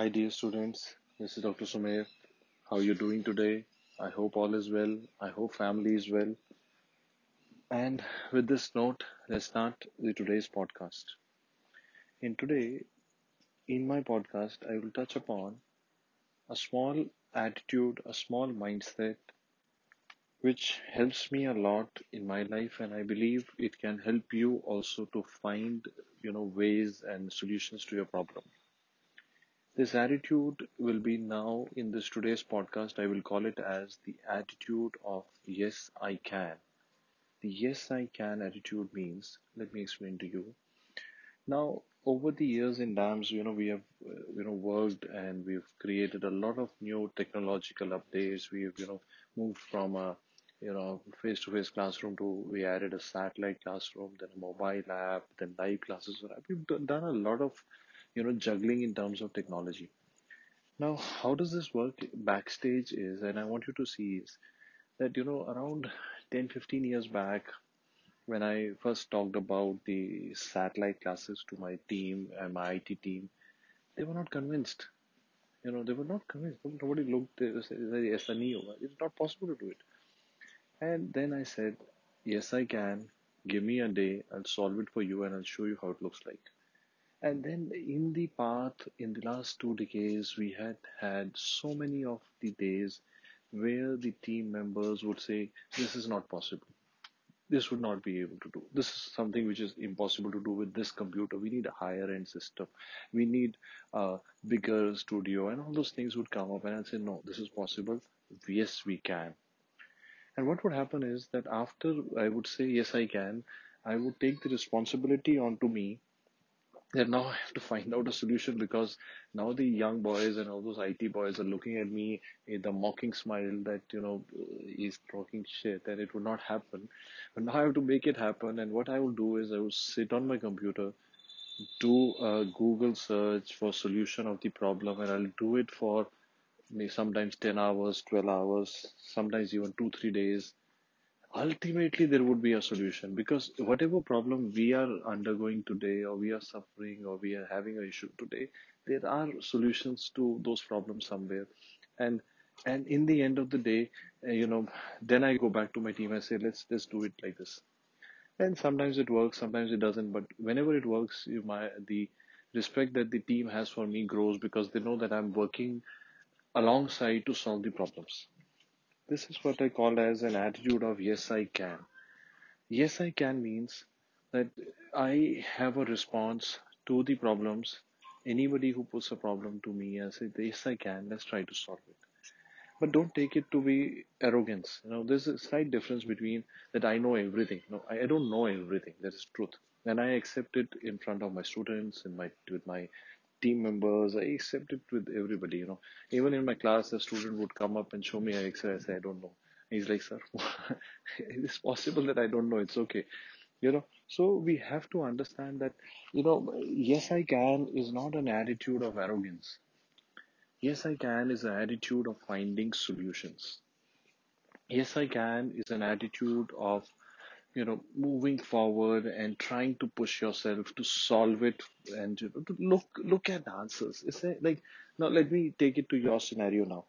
Hi, dear students. This is Dr. Sumer. How are you doing today? I hope all is well. I hope family is well. And with this note, let's start the today's podcast. In today, in my podcast, I will touch upon a small attitude, a small mindset, which helps me a lot in my life, and I believe it can help you also to find, you know, ways and solutions to your problem. This attitude will be now in this today's podcast. I will call it as the attitude of yes, I can. The yes, I can attitude means, let me explain to you. Now, over the years in DAMS, you know, we have, uh, you know, worked and we've created a lot of new technological updates. We've, you know, moved from a, you know, face-to-face classroom to we added a satellite classroom, then a mobile app, then live classes. We've done a lot of you know juggling in terms of technology. Now how does this work backstage is and i want you to see is that you know around 10 15 years back when i first talked about the satellite classes to my team and my it team they were not convinced. You know they were not convinced. Nobody looked yes I know. Oh, it's not possible to do it. And then i said yes i can. Give me a day. I'll solve it for you and i'll show you how it looks like and then in the path, in the last two decades, we had had so many of the days where the team members would say, This is not possible. This would not be able to do. This is something which is impossible to do with this computer. We need a higher end system. We need a bigger studio, and all those things would come up. And I'd say, No, this is possible. Yes, we can. And what would happen is that after I would say, Yes, I can, I would take the responsibility onto me that now I have to find out a solution because now the young boys and all those IT boys are looking at me with a mocking smile that, you know, he's talking shit and it would not happen. But now I have to make it happen. And what I will do is I will sit on my computer, do a Google search for solution of the problem, and I'll do it for sometimes 10 hours, 12 hours, sometimes even two, three days ultimately there would be a solution because whatever problem we are undergoing today or we are suffering or we are having an issue today there are solutions to those problems somewhere. And and in the end of the day uh, you know then i go back to my team and say let's let's do it like this. And sometimes it works sometimes it doesn't but whenever it works you my the respect that the team has for me grows because they know that i'm working alongside to solve the problems this is what I call as an attitude of yes, I can. Yes, I can means that I have a response to the problems. Anybody who puts a problem to me and say, yes, I can, let's try to solve it. But don't take it to be arrogance. You know, there's a slight difference between that I know everything. No, I, I don't know everything. That is truth. And I accept it in front of my students, in my with my team members. I accept it with everybody, you know. Even in my class, a student would come up and show me an Excel. I say, I don't know. He's like, sir, it's possible that I don't know. It's okay. You know, so we have to understand that, you know, yes, I can is not an attitude of arrogance. Yes, I can is an attitude of finding solutions. Yes, I can is an attitude of you know moving forward and trying to push yourself to solve it and you know, to look look at answers. It's like now let me take it to your scenario now.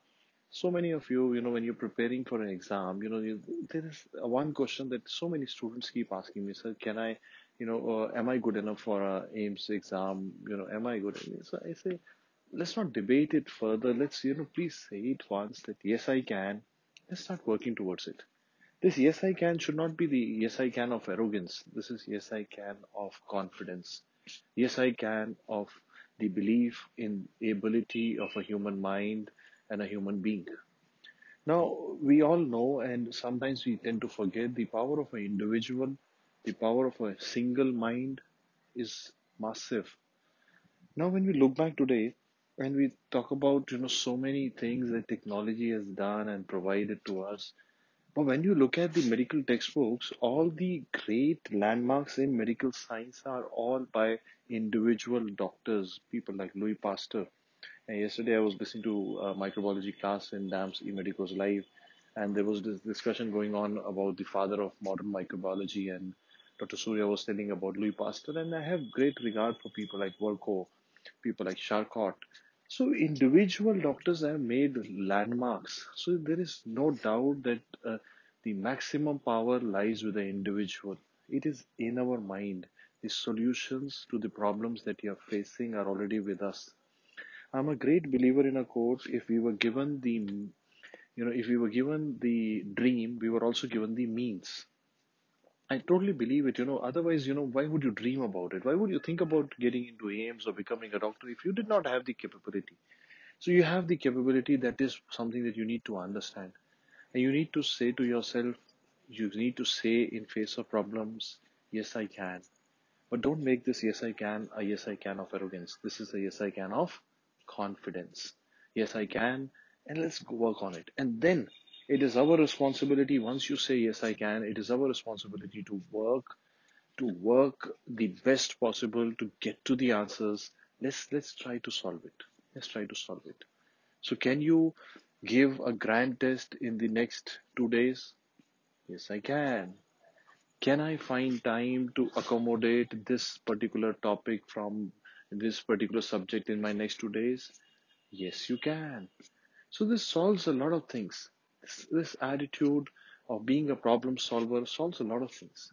So many of you you know when you're preparing for an exam you know you, there is one question that so many students keep asking me sir can i you know uh, am i good enough for a AIIMS exam? You know am i good enough? so i say let's not debate it further. Let's you know please say it once that yes i can. Let's start working towards it this yes I can should not be the yes I can of arrogance. This is yes I can of confidence. Yes I can of the belief in ability of a human mind and a human being. Now, we all know, and sometimes we tend to forget the power of an individual, the power of a single mind is massive. Now, when we look back today and we talk about, you know, so many things that technology has done and provided to us, but when you look at the medical textbooks, all the great landmarks in medical science are all by individual doctors, people like Louis Pasteur. And yesterday I was listening to a microbiology class in DAMS eMedicoz live, and there was this discussion going on about the father of modern microbiology, and Dr. Surya was telling about Louis Pasteur, and I have great regard for people like Virchow, people like Charcot. So individual doctors have made landmarks. So there is no doubt that uh, the maximum power lies with the individual. It is in our mind. The solutions to the problems that you are facing are already with us. I'm a great believer in a quote. If we were given the, you know, if we were given the dream, we were also given the means. I totally believe it. You know, otherwise, you know, why would you dream about it? Why would you think about getting into AIIMS or becoming a doctor if you did not have the capability? So you have the capability. That is something that you need to understand, and you need to say to yourself, you need to say in face of problems, yes, I can. But don't make this yes, I can a yes, I can of arrogance. This is a yes, I can of confidence. Yes, I can, and let's work on it. And then it is our responsibility. Once you say yes, I can, it is our responsibility to work, to work the best possible to get to the answers. Let's let's try to solve it. Let's try to solve it. So can you give a grand test in the next two days? Yes, I can. Can I find time to accommodate this particular topic from this particular subject in my next two days? Yes, you can. So this solves a lot of things. This, this attitude of being a problem solver solves a lot of things.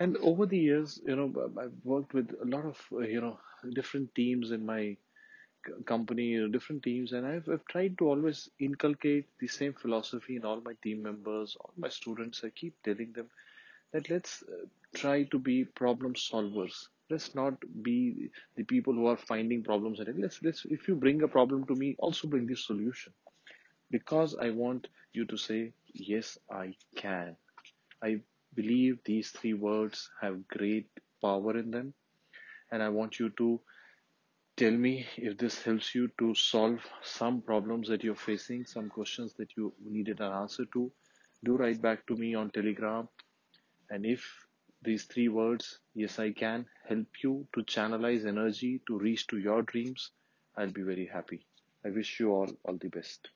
And over the years, you know, I've worked with a lot of, uh, you know, different teams in my company, you know, different teams, and I've, I've tried to always inculcate the same philosophy in all my team members, all my students. I keep telling them that let's uh, try to be problem solvers. Let's not be the people who are finding problems. Let's let's if you bring a problem to me, also bring the solution because I want you to say yes, I can. I believe these three words have great power in them, and I want you to tell me if this helps you to solve some problems that you're facing, some questions that you needed an answer to. Do write back to me on Telegram and if these three words, yes, I can, help you to channelize energy to reach to your dreams, I'll be very happy. I wish you all all the best.